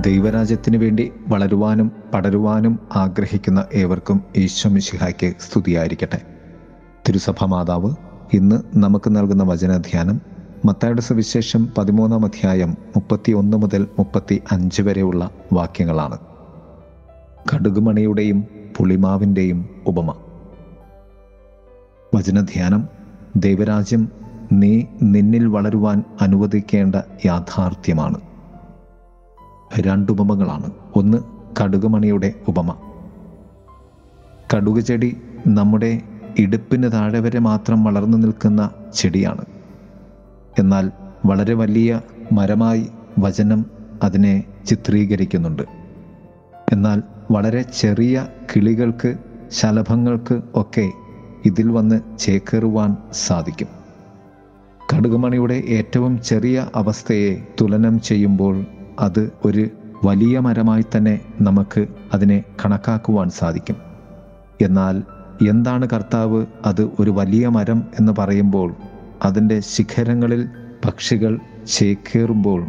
ദൈവരാജ്യത്തിന് വേണ്ടി വളരുവാനും പടരുവാനും ആഗ്രഹിക്കുന്ന ഏവർക്കും ഈശ്വമിശിഹായ്ക്ക് സ്തുതിയായിരിക്കട്ടെ. തിരുസഭ മാതാവ് ഇന്ന് നമുക്ക് നൽകുന്ന വചനധ്യാനം മത്തായുടെ സുവിശേഷം പതിമൂന്നാം അധ്യായം മുപ്പത്തി ഒന്ന് മുതൽ മുപ്പത്തി അഞ്ച് വരെയുള്ള വാക്യങ്ങളാണ്. കടുകുമണിയുടെയും പുളിമാവിന്റെയും ഉപമ. വചനധ്യാനം ദൈവരാജ്യം നീ നിന്നിൽ വളരുവാൻ അനുവദിക്കേണ്ട യാഥാർത്ഥ്യമാണ്. രണ്ടുപമകളാണ് ഒന്ന് കടുകുമണിയുടെ ഉപമ. കടുക് ചെടി നമ്മുടെ ഇടുപ്പിന് താഴെ വരെ മാത്രം വളർന്നു നിൽക്കുന്ന ചെടിയാണ്. എന്നാൽ വളരെ വലിയ മരമായി വചനം അതിനെ ചിത്രീകരിക്കുന്നുണ്ട്. എന്നാൽ വളരെ ചെറിയ കിളികൾക്ക് ശലഭങ്ങൾക്ക് ഒക്കെ ഇതിൽ വന്ന് ചേക്കേറുവാൻ സാധിക്കും. കടുകുമണിയുടെ ഏറ്റവും ചെറിയ അവസ്ഥയെ തുലനം ചെയ്യുമ്പോൾ അത് ഒരു വലിയ മരമായി തന്നെ നമുക്ക് അതിനെ കണക്കാക്കുവാൻ സാധിക്കും. എന്നാൽ എന്താണ് കർത്താവ് അത് ഒരു വലിയ മരം എന്ന് പറയുമ്പോൾ അതിന്റെ ശിഖരങ്ങളിൽ പക്ഷികൾ ചേക്കേറുമ്പോൾ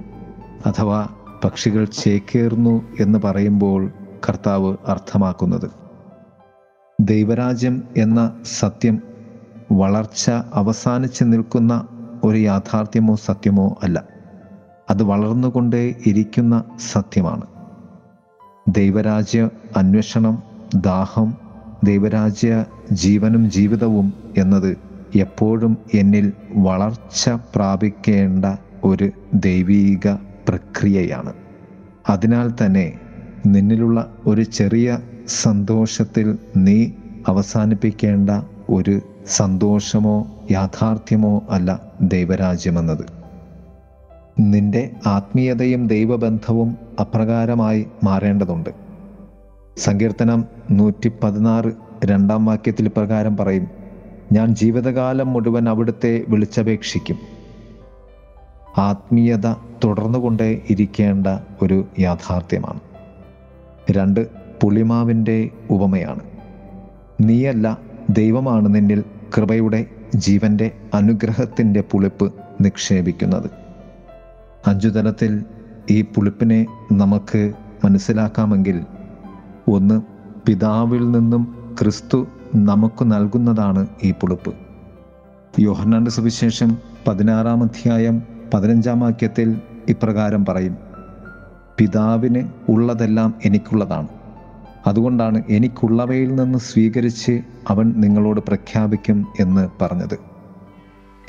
അഥവാ പക്ഷികൾ ചേക്കേറുന്നു എന്ന് പറയുമ്പോൾ കർത്താവ് അർത്ഥമാക്കുന്നത്. ദൈവരാജ്യം എന്ന സത്യം വളർച്ച അവസാനിച്ച് നിൽക്കുന്ന ഒരു യാഥാർത്ഥ്യമോ സത്യമോ അല്ല. അത് വളർന്നുകൊണ്ടേ ഇരിക്കുന്ന സത്യമാണ്. ദൈവരാജ്യ അന്വേഷണം ദാഹം ദൈവരാജ്യ ജീവനും ജീവിതവും എന്നത് എപ്പോഴും എന്നിൽ വളർച്ച പ്രാപിക്കേണ്ട ഒരു ദൈവീക പ്രക്രിയയാണ്. അതിനാൽ തന്നെ നിന്നിലുള്ള ഒരു ചെറിയ സന്തോഷത്തിൽ നീ അവസാനിപ്പിക്കേണ്ട ഒരു സന്തോഷമോ യാഥാർത്ഥ്യമോ അല്ല ദൈവരാജ്യമെന്നത്. നിന്റെ ആത്മീയതയും ദൈവബന്ധവും അപ്രകാരമായി മാറേണ്ടതുണ്ട്. സങ്കീർത്തനം നൂറ്റി പതിനാറ് രണ്ടാം വാക്യത്തിൽ പ്രകാരം പറയും ഞാൻ ജീവിതകാലം മുഴുവൻ അവിടുത്തെ വിളിച്ചപേക്ഷിക്കും. ആത്മീയത തുടർന്നുകൊണ്ടേ ഇരിക്കേണ്ട ഒരു യാഥാർത്ഥ്യമാണ്. രണ്ട് പുളിമാവിന്റെ ഉപമയാണ്. നീയല്ല ദൈവമാണ് നിന്നിൽ കൃപയുടെ ജീവന്റെ അനുഗ്രഹത്തിന്റെ പുളിപ്പ് നിക്ഷേപിക്കുന്നത്. അഞ്ചു തലത്തിൽ ഈ പുളിപ്പിനെ നമുക്ക് മനസ്സിലാക്കാമെങ്കിൽ ഒന്ന് പിതാവിൽ നിന്നും ക്രിസ്തു നമുക്ക് നൽകുന്നതാണ് ഈ പുളിപ്പ്. യോഹന്നാന്റെ സുവിശേഷം പതിനാറാം അധ്യായം പതിനഞ്ചാം വാക്യത്തിൽ ഇപ്രകാരം പറയും. പിതാവിന് ഉള്ളതെല്ലാം എനിക്കുള്ളതാണ്. അതുകൊണ്ടാണ് എനിക്കുള്ളവയിൽ നിന്ന് സ്വീകരിച്ച് അവൻ നിങ്ങളോട് പ്രഖ്യാപിക്കും എന്ന് പറഞ്ഞത്.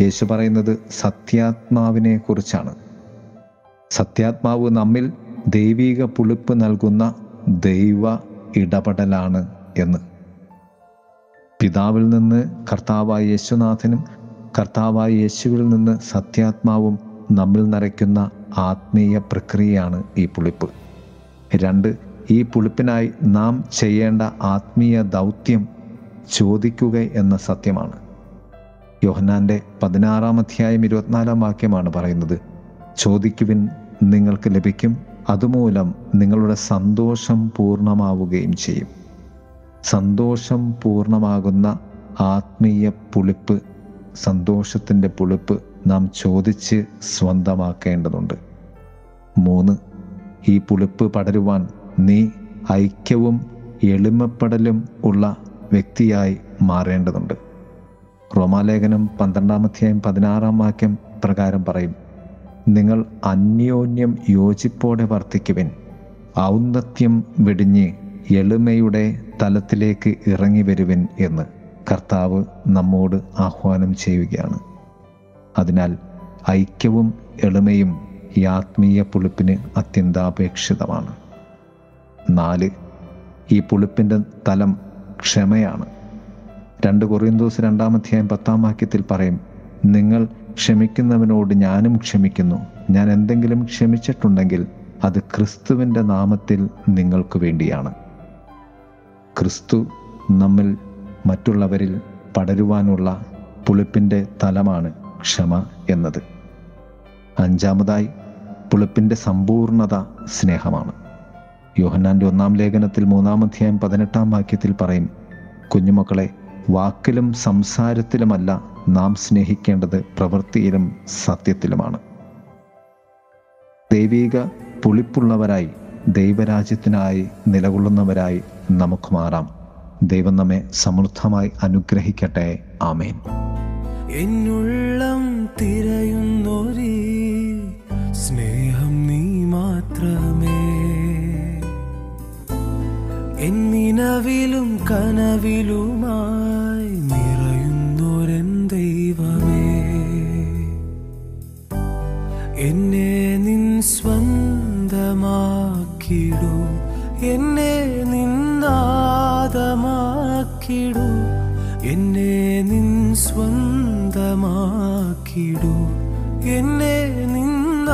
യേശു പറയുന്നത് സത്യാത്മാവിനെ കുറിച്ചാണ്. സത്യാത്മാവ് നമ്മിൽ ദൈവീക പുളിപ്പ് നൽകുന്ന ദൈവ ഇടപെടലാണ് എന്ന്. പിതാവിൽ നിന്ന് കർത്താവായ യേശുനാഥനും കർത്താവായ യേശുവിൽ നിന്ന് സത്യാത്മാവും നമ്മിൽ നിറയ്ക്കുന്ന ആത്മീയ പ്രക്രിയയാണ് ഈ പുളിപ്പ്. രണ്ട് ഈ പുളിപ്പിനായി നാം ചെയ്യേണ്ട ആത്മീയ ദൗത്യം ചോദിക്കുക എന്ന സത്യമാണ്. യോഹന്നാന്റെ പതിനാറാം അധ്യായം ഇരുപത്തിനാലാം വാക്യമാണ് പറയുന്നത്. ചോദിക്കുവിൻ നിങ്ങൾക്ക് ലഭിക്കും. അതുമൂലം നിങ്ങളുടെ സന്തോഷം പൂർണമാവുകയും ചെയ്യും. സന്തോഷം പൂർണമാകുന്ന ആത്മീയ പുളിപ്പ് സന്തോഷത്തിന്റെ പുളിപ്പ് നാം ചോദിച്ച് സ്വന്തമാക്കേണ്ടതുണ്ട്. മൂന്ന് ഈ പുളിപ്പ് പടരുവാൻ നീ ഐക്യവും എളിമപ്പെടലും ഉള്ള വ്യക്തിയായി മാറേണ്ടതുണ്ട്. റോമാലേഖനം പന്ത്രണ്ടാം അധ്യായം പതിനാറാം വാക്യം പ്രകാരം പറയും നിങ്ങൾ അന്യോന്യം യോജിപ്പോടെ വർത്തിക്കുവിൻ. ഔന്നത്യം വെടിഞ്ഞ് എളിമയുടെ തലത്തിലേക്ക് ഇറങ്ങി വരുവിൻ എന്ന് കർത്താവ് നമ്മോട് ആഹ്വാനം ചെയ്യുകയാണ്. അതിനാൽ ഐക്യവും എളിമയും ഈ ആത്മീയ പുളിപ്പിന് അത്യന്താപേക്ഷിതമാണ്. നാല് ഈ പുളിപ്പിന്റെ തലം ക്ഷമയാണ്. രണ്ട് കൊറിയന്തോസ് രണ്ടാം അധ്യായം പത്താം വാക്യത്തിൽ പറയും നിങ്ങൾ ക്ഷമിക്കുന്നവനോട് ഞാനും ക്ഷമിക്കുന്നു. ഞാൻ എന്തെങ്കിലും ക്ഷമിച്ചിട്ടുണ്ടെങ്കിൽ അത് ക്രിസ്തുവിന്റെ നാമത്തിൽ നിങ്ങൾക്ക് വേണ്ടിയാണ്. ക്രിസ്തു നമ്മിൽ മറ്റുള്ളവരിൽ പടരുവാനുള്ള പുളിപ്പിന്റെ തലമാണ് ക്ഷമ എന്നത്. അഞ്ചാമതായി പുളിപ്പിന്റെ സമ്പൂർണത സ്നേഹമാണ്. യോഹന്നാന്റെ ഒന്നാം ലേഖനത്തിൽ മൂന്നാം അധ്യായം പതിനെട്ടാം വാക്യത്തിൽ പറയും കുഞ്ഞുമക്കളെ വാക്കിലും സംസാരത്തിലുമല്ല നാം സ്നേഹിക്കേണ്ടത് പ്രവൃത്തിയിലും സത്യത്തിലുമാണ്. ദൈവീക പുളിപ്പുള്ളവരായി ദൈവരാജ്യത്തിനായി നിലകൊള്ളുന്നവരായി നമുക്ക് മാറാം. ദൈവം നമ്മെ സമൃദ്ധമായി അനുഗ്രഹിക്കട്ടെ. ആമേൻ. എന്നുള്ളം തിരയുന്നൊരീ സ്നേഹം നീ മാത്രമേ. എന്നിനവിലും കനവിലുമായി സ്വന്തമാക്കിടൂ എന്നെ നിന്നാദമാക്കിടൂ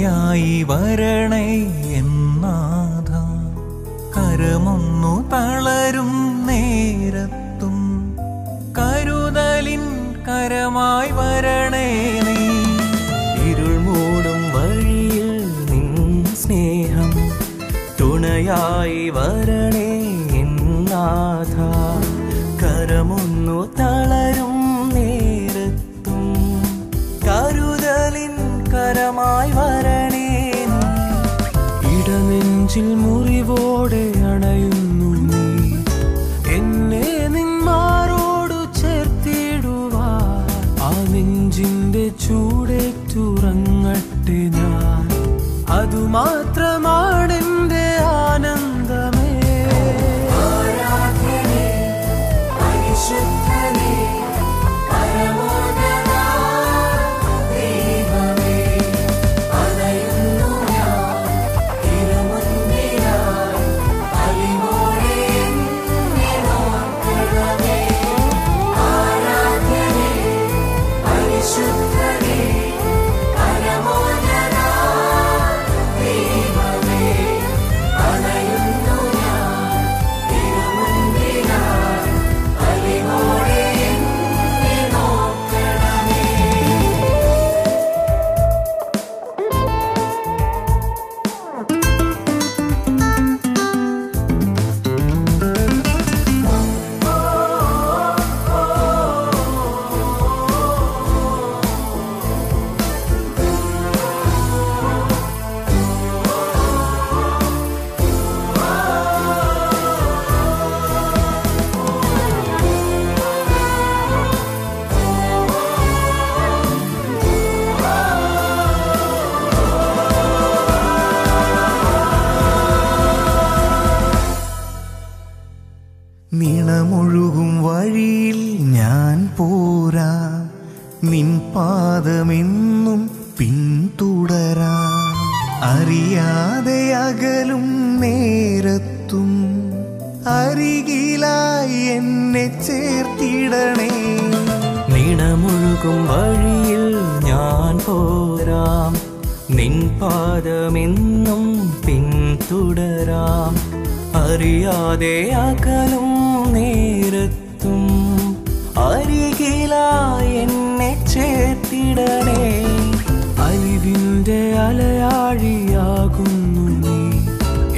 തുണയായി വരണേ എന്നാഥ കരമൊന്നു തളരും നേരത്തും കരുതലിൻ കരമായി വരണേ നീ. ഇരുൾ മൂടും വഴിയിൽ നിൻ സ്നേഹം തുണയായി വരണേ എന്നാഥ കരമൊന്നു തളരും الموت പാദമെന്നും പിന്തുടരാ. അറിയാതെ അകലും നേരത്തും അരികിലായി എന്നെ ചേർത്തിടണേ. നിണമൊഴുകും വഴിയിൽ ഞാൻ പോരാം. നിൻ പാദമെന്നും പിന്തുടരാം. അറിയാതെ അകലും നേരത്തും അരികിലായി എന്നെ ചേർത്തിടണേ. അറിവിന്റെ അലയാഴിയാകുന്നു നീ.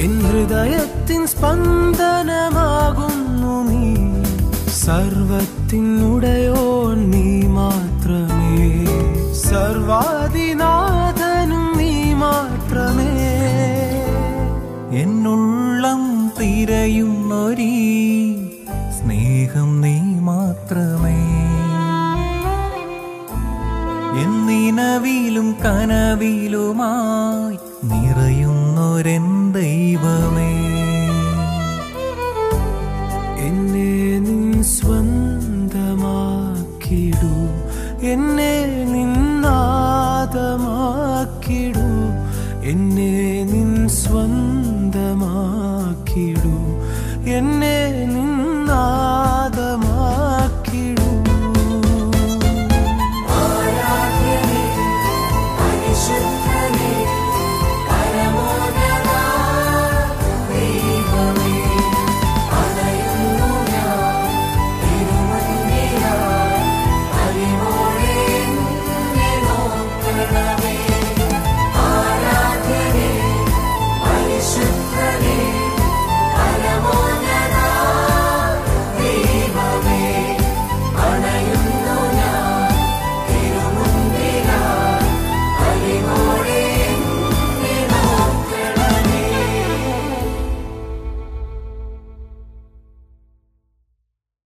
എൻ ഹൃദയത്തിൻ സ്പന്ദനമാകുന്നു നീ. സർവത്തിനുടയോ നീ ദൈവമേ. എന്നെ നീ സ്വന്തമാക്കിടൂ എന്നെ